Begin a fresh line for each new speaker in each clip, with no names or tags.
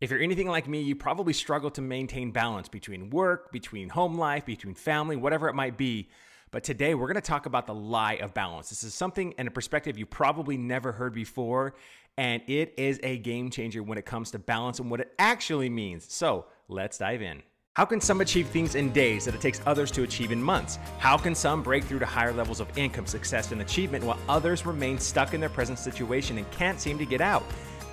If you're anything like me, you probably struggle to maintain balance between work, between home life, between family, whatever it might be. But today we're going to talk about the lie of balance. This is something and a perspective you probably never heard before, and it is a game changer when it comes to balance and what it actually means. So let's dive in. How can some achieve things in days that it takes others to achieve in months? How can some break through to higher levels of income, success, and achievement while others remain stuck in their present situation and can't seem to get out?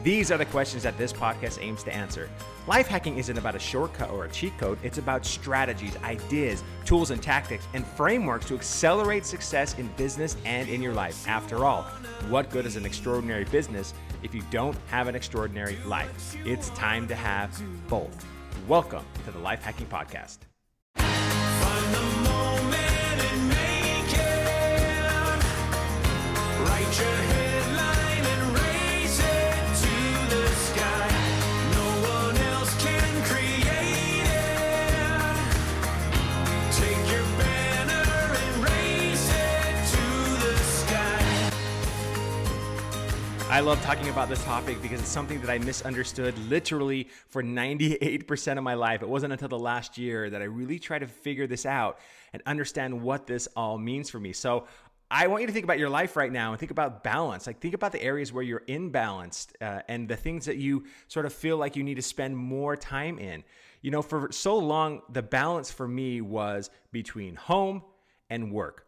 These are the questions that this podcast aims to answer. Life hacking isn't about a shortcut or a cheat code, it's about strategies, ideas, tools, and tactics, and frameworks to accelerate success in business and in your life. After all, what good is an extraordinary business if you don't have an extraordinary life? It's time to have both. Welcome to the Life Hacking Podcast. I love talking about this topic because it's something that I misunderstood literally for 98% of my life. It wasn't until the last year that I really tried to figure this out and understand what this all means for me. So, I want you to think about your life right now and think about balance. Like, think about the areas where you're imbalanced uh, and the things that you sort of feel like you need to spend more time in. You know, for so long, the balance for me was between home and work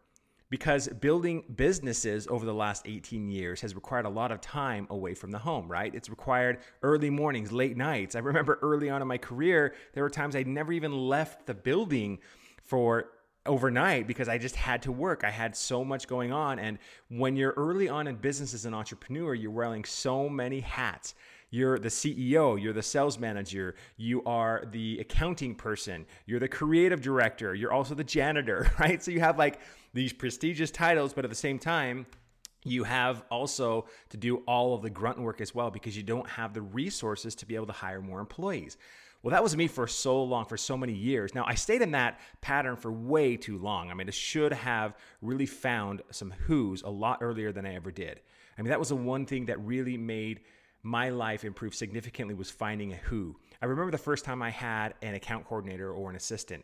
because building businesses over the last 18 years has required a lot of time away from the home, right? It's required early mornings, late nights. I remember early on in my career, there were times I never even left the building for overnight because I just had to work. I had so much going on. And when you're early on in business as an entrepreneur, you're wearing so many hats. You're the CEO, you're the sales manager, you are the accounting person, you're the creative director, you're also the janitor, right? So you have like these prestigious titles, but at the same time, you have also to do all of the grunt work as well because you don't have the resources to be able to hire more employees. Well, that was me for so long, for so many years. Now, I stayed in that pattern for way too long. I mean, I should have really found some who's a lot earlier than I ever did. I mean, that was the one thing that really made my life improve significantly was finding a who. I remember the first time I had an account coordinator or an assistant.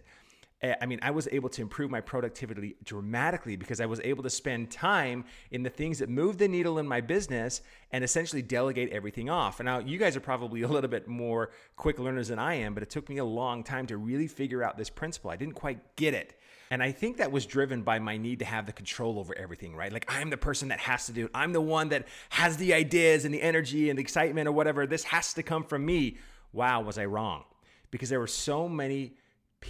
Eh, I mean, I was able to improve my productivity dramatically because I was able to spend time in the things that move the needle in my business and essentially delegate everything off. Now you guys are probably a little bit more quick learners than I am, but it took me a long time to really figure out this principle. I didn't quite get it. And I think that was driven by my need to have the control over everything, right? Like I'm the person that has to do it. I'm the one that has the ideas and the energy and the excitement or whatever. This has to come from me. Wow, was I wrong? Because there were so many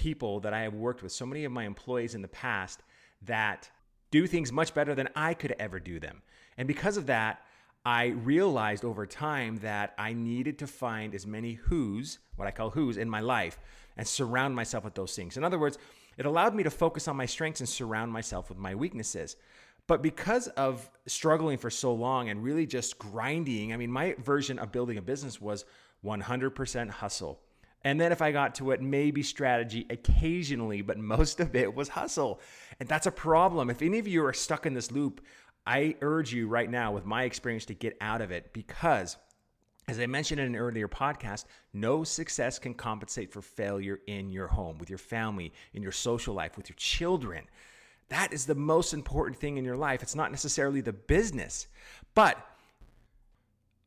people that I have worked with, so many of my employees in the past that do things much better than I could ever do them. And because of that, I realized over time that I needed to find as many who's, what I call who's, in my life and surround myself with those things. In other words, it allowed me to focus on my strengths and surround myself with my weaknesses. But because of struggling for so long and really just grinding, I mean, my version of building a business was 100% hustle. And then if I got to it, maybe strategy occasionally, but most of it was hustle. And that's a problem. If any of you are stuck in this loop, I urge you right now, with my experience, to get out of it because as I mentioned in an earlier podcast, no success can compensate for failure in your home, with your family, in your social life, with your children. That is the most important thing in your life. It's not necessarily the business. But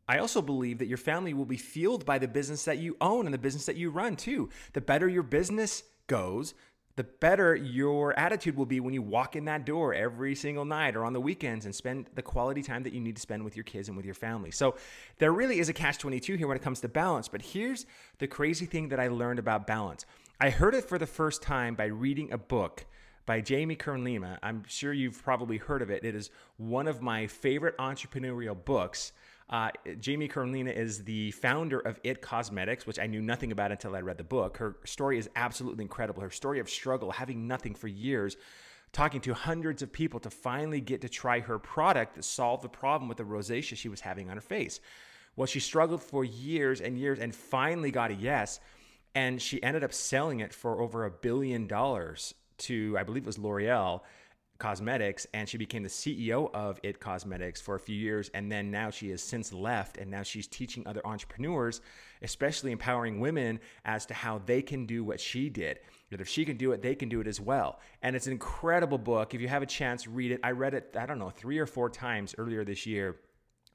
I also believe that your family will be fueled by the business that you own and the business that you run too. The better your business goes, the better your attitude will be when you walk in that door every single night or on the weekends and spend the quality time that you need to spend with your kids and with your family. So there really is a catch 22 here when it comes to balance. But here's the crazy thing that I learned about balance I heard it for the first time by reading a book by Jamie Kern Lima. I'm sure you've probably heard of it. It is one of my favorite entrepreneurial books. Uh, Jamie Kern Lima is the founder of It Cosmetics, which I knew nothing about until I read the book. Her story is absolutely incredible. Her story of struggle, having nothing for years, talking to hundreds of people to finally get to try her product that solved the problem with the rosacea she was having on her face. Well, she struggled for years and years and finally got a yes. And she ended up selling it for over a billion dollars to, I believe it was L'Oreal Cosmetics and she became the CEO of It Cosmetics for a few years. And then now she has since left and now she's teaching other entrepreneurs, especially empowering women as to how they can do what she did. That if she can do it, they can do it as well. And it's an incredible book. If you have a chance, read it. I read it, I don't know, three or four times earlier this year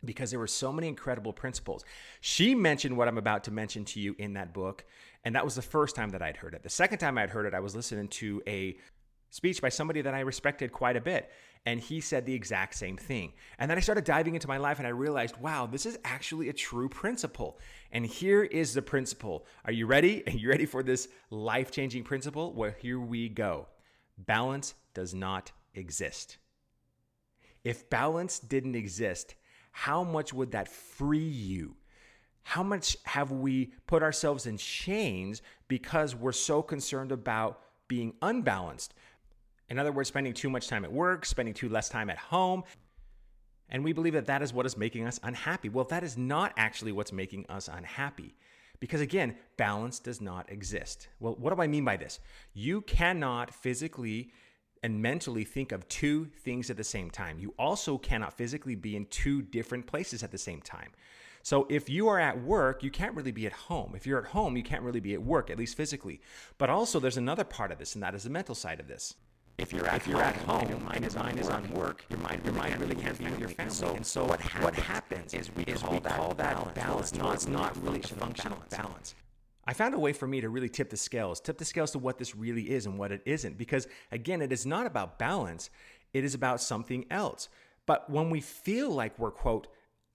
because there were so many incredible principles. She mentioned what I'm about to mention to you in that book, and that was the first time that I'd heard it. The second time I'd heard it, I was listening to a speech by somebody that I respected quite a bit. And he said the exact same thing. And then I started diving into my life and I realized, wow, this is actually a true principle. And here is the principle. Are you ready? Are you ready for this life changing principle? Well, here we go. Balance does not exist. If balance didn't exist, how much would that free you? How much have we put ourselves in chains because we're so concerned about being unbalanced? In other words, spending too much time at work, spending too less time at home. And we believe that that is what is making us unhappy. Well, that is not actually what's making us unhappy. Because again, balance does not exist. Well, what do I mean by this? You cannot physically and mentally think of two things at the same time. You also cannot physically be in two different places at the same time. So if you are at work, you can't really be at home. If you're at home, you can't really be at work, at least physically. But also, there's another part of this, and that is the mental side of this
if you're at
if you're
home,
at home
and your mind is, on,
is
work,
on work,
your mind,
your
really
mind
can't
really
be
can't be
with
your
family. And so,
And so
what happens,
what happens
is we
is
call
we
that
call that
balance.
balance.
It's not
not really
a
a
function
function
of
of balance. I found a way for me to really tip the scales, tip the scales to what this really is and what it isn't. Because again, it is not about balance, it is about something else. But when we feel like we're, quote,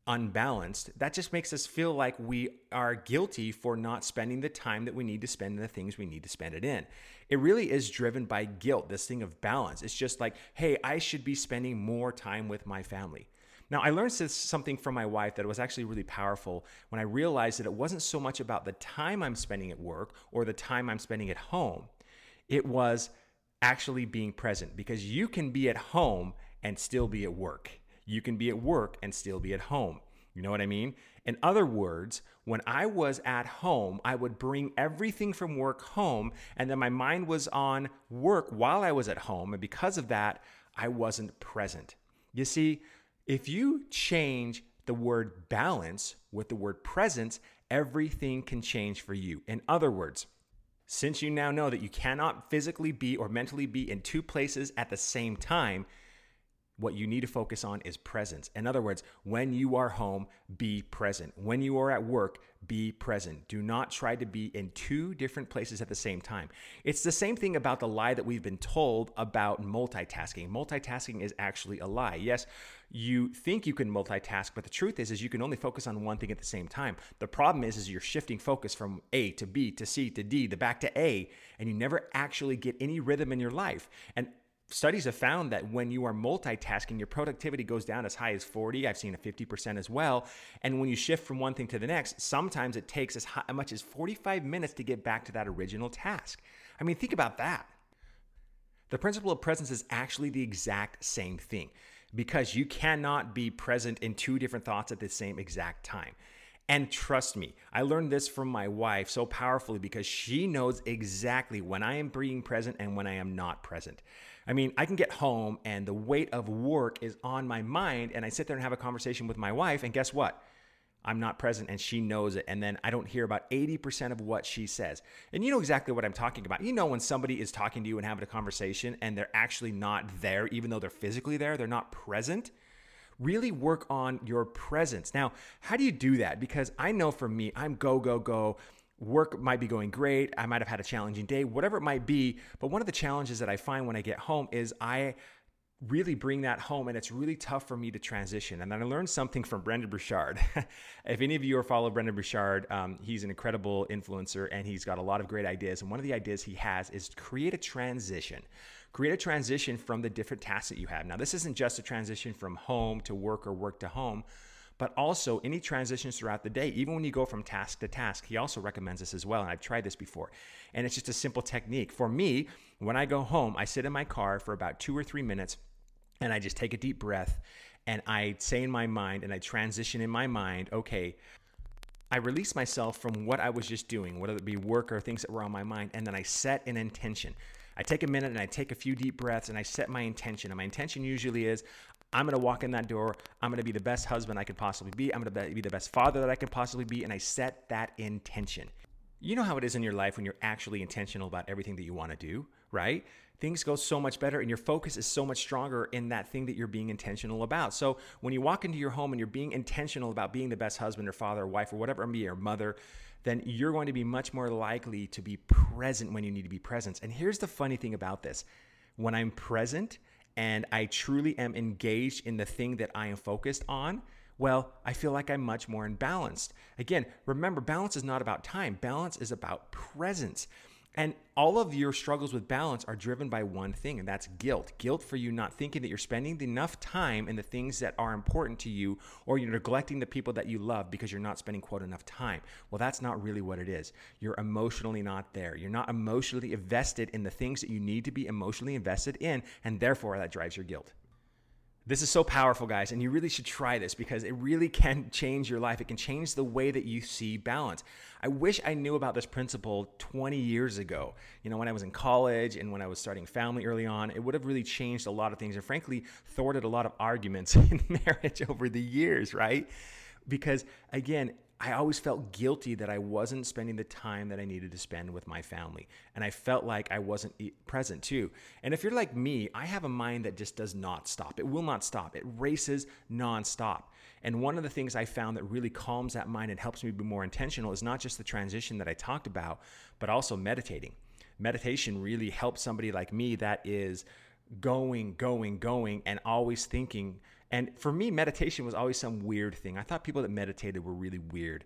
unbalanced, that just makes us feel like we are guilty for not spending the time that we need to spend in the things we need to spend it in. It really is driven by guilt, this thing of balance. It's just like, hey, I should be spending more time with my family. Now, I learned this, something from my wife that was actually really powerful when I realized that it wasn't so much about the time I'm spending at work or the time I'm spending at home. It was actually being present because you can be at home and still be at work. You can be at work and still be at home. You know what I mean? In other words, when I was at home, I would bring everything from work home, and then my mind was on work while I was at home. And because of that, I wasn't present. You see, if you change the word balance with the word presence, everything can change for you. In other words, since you now know that you cannot physically be or mentally be in two places at the same time, what you need to focus on is presence. In other words, when you are home, be present. When you are at work, be present. Do not try to be in two different places at the same time. It's the same thing about the lie that we've been told about multitasking. Multitasking is actually a lie. Yes, you think you can multitask, but the truth is is you can only focus on one thing at the same time. The problem is is you're shifting focus from A to B to C to D, the back to A, and you never actually get any rhythm in your life. And studies have found that when you are multitasking, your productivity goes down as high as 40. I've seen a 50% as well. And when you shift from one thing to the next, sometimes it takes as, high, much as 45 minutes to get back to that original task. I mean, think about that. The principle of presence is actually the exact same thing because you cannot be present in two different thoughts at the same exact time. And trust me, I learned this from my wife so powerfully because she knows exactly when I am being present and when I am not present. I mean, I can get home and the weight of work is on my mind, and I sit there and have a conversation with my wife, and guess what? I'm not present and she knows it. And then I don't hear about 80% of what she says. And you know exactly what I'm talking about. You know, when somebody is talking to you and having a conversation and they're actually not there, even though they're physically there, they're not present. Really work on your presence. Now, how do you do that? Because I know for me, I'm go, go, go work might be going great. I might have had a challenging day, whatever it might be. But one of the challenges that I find when I get home is I really bring that home and it's really tough for me to transition and then i learned something from Brendon Burchard if any of you are follow Brendon Burchard um, he's an incredible influencer and he's got a lot of great ideas and one of the ideas he has is create a transition create a transition from the different tasks that you have now this isn't just a transition from home to work or work to home but also any transitions throughout the day, even when you go from task to task. He also recommends this as well. And I've tried this before. And it's just a simple technique. For me, when I go home, I sit in my car for about two or three minutes and I just take a deep breath and I say in my mind and I transition in my mind, okay, I release myself from what I was just doing, whether it be work or things that were on my mind, and then I set an intention. I take a minute and I take a few deep breaths and I set my intention. And my intention usually is I'm going to walk in that door. I'm going to be the best husband I could possibly be. I'm going to be the best father that I can possibly be. And I set that intention. You know how it is in your life when you're actually intentional about everything that you want to do, right? Things go so much better and your focus is so much stronger in that thing that you're being intentional about. So when you walk into your home and you're being intentional about being the best husband or father or wife or whatever it may be, or mother, then you're going to be much more likely to be present when you need to be present. And here's the funny thing about this when I'm present and I truly am engaged in the thing that I am focused on, well, I feel like I'm much more in balance. Again, remember, balance is not about time, balance is about presence. And all of your struggles with balance are driven by one thing, and that's guilt. Guilt for you not thinking that you're spending enough time in the things that are important to you, or you're neglecting the people that you love because you're not spending, quote, enough time. Well, that's not really what it is. You're emotionally not there. You're not emotionally invested in the things that you need to be emotionally invested in, and therefore that drives your guilt. This is so powerful, guys, and you really should try this because it really can change your life. It can change the way that you see balance. I wish I knew about this principle 20 years ago. You know, when I was in college and when I was starting family early on, it would have really changed a lot of things and frankly thwarted a lot of arguments in marriage over the years, right? Because again, I always felt guilty that I wasn't spending the time that I needed to spend with my family. And I felt like I wasn't present too. And if you're like me, I have a mind that just does not stop. It will not stop. It races nonstop. And one of the things I found that really calms that mind and helps me be more intentional is not just the transition that I talked about, but also meditating. Meditation really helps somebody like me that is going, going, going, and always thinking and for me, meditation was always some weird thing. I thought people that meditated were really weird.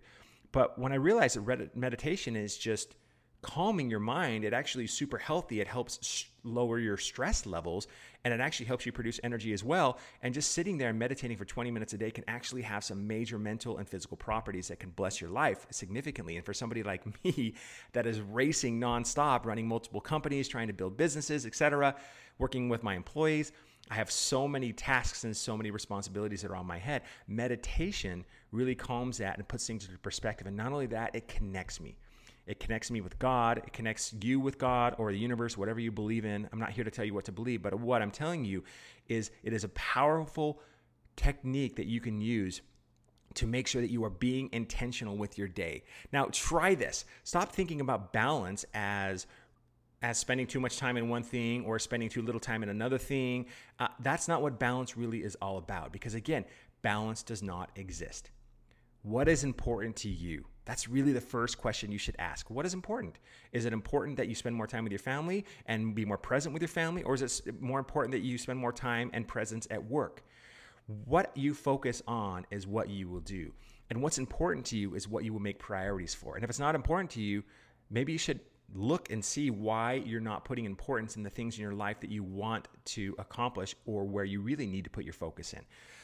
But when I realized that meditation is just calming your mind, it actually is super healthy. It helps lower your stress levels and it actually helps you produce energy as well. And just sitting there and meditating for 20 minutes a day can actually have some major mental and physical properties that can bless your life significantly. And for somebody like me that is racing nonstop, running multiple companies, trying to build businesses, etc., working with my employees, I have so many tasks and so many responsibilities that are on my head. Meditation really calms that and puts things into perspective. And not only that, it connects me. It connects me with God. It connects you with God or the universe, whatever you believe in. I'm not here to tell you what to believe, but what I'm telling you is it is a powerful technique that you can use to make sure that you are being intentional with your day. Now, try this. Stop thinking about balance as as spending too much time in one thing or spending too little time in another thing. Uh, that's not what balance really is all about because, again, balance does not exist. What is important to you? That's really the first question you should ask. What is important? Is it important that you spend more time with your family and be more present with your family, or is it more important that you spend more time and presence at work? What you focus on is what you will do. And what's important to you is what you will make priorities for. And if it's not important to you, maybe you should look and see why you're not putting importance in the things in your life that you want to accomplish or where you really need to put your focus in.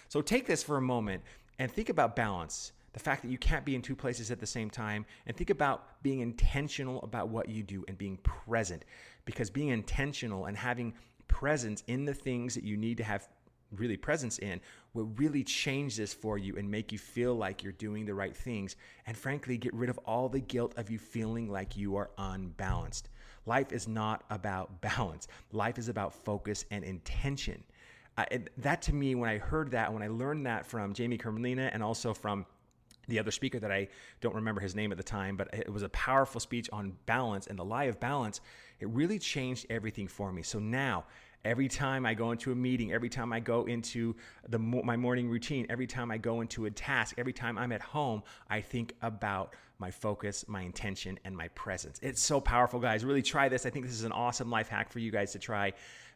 So take this for a moment and think about balance. The fact that you can't be in two places at the same time, and think about being intentional about what you do and being present. Because being intentional and having presence in the things that you need to have really presence in will really change this for you and make you feel like you're doing the right things and frankly get rid of all the guilt of you feeling like you are unbalanced. Life is not about balance. Life is about focus and intention. Uh, that to me, when I heard that, when I learned that from Jamie Kern Lima and also from the other speaker that I don't remember his name at the time, but it was a powerful speech on balance and the lie of balance. It really changed everything for me. So now, Every time I go into a meeting, every time I go into the my morning routine, every time I go into a task, every time I'm at home, I think about my focus, my intention, and my presence. It's so powerful, guys. Really try this. I think this is an awesome life hack for you guys to try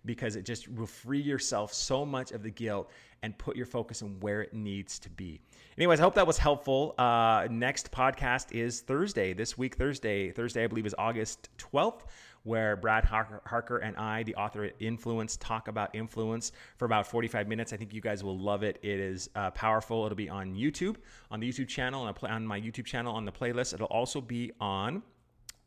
because it just will free yourself so much of the guilt and put your focus on where it needs to be. Anyways, I hope that was helpful. Uh, next podcast is Thursday, this week, Thursday. Thursday, I believe, is August 12th where Brad Harker and I, the author of Influence, talk about influence for about 45 minutes. I think you guys will love it. It is uh, powerful. It'll be on YouTube, on the YouTube channel, and on my YouTube channel on the playlist. It'll also be on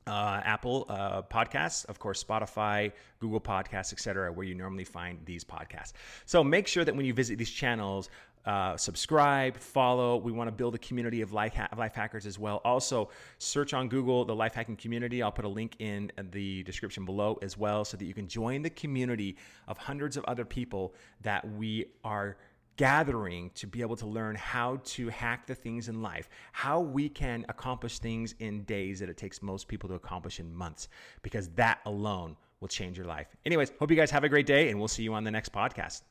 uh, Apple uh, Podcasts, of course, Spotify, Google Podcasts, etc., where you normally find these podcasts. So make sure that when you visit these channels, uh, subscribe, follow. We want to build a community of life, ha- life hackers as well. Also, search on Google the life hacking community. I'll put a link in the description below as well so that you can join the community of hundreds of other people that we are gathering to be able to learn how to hack the things in life, how we can accomplish things in days that it takes most people to accomplish in months, because that alone will change your life. Anyways, hope you guys have a great day and we'll see you on the next podcast.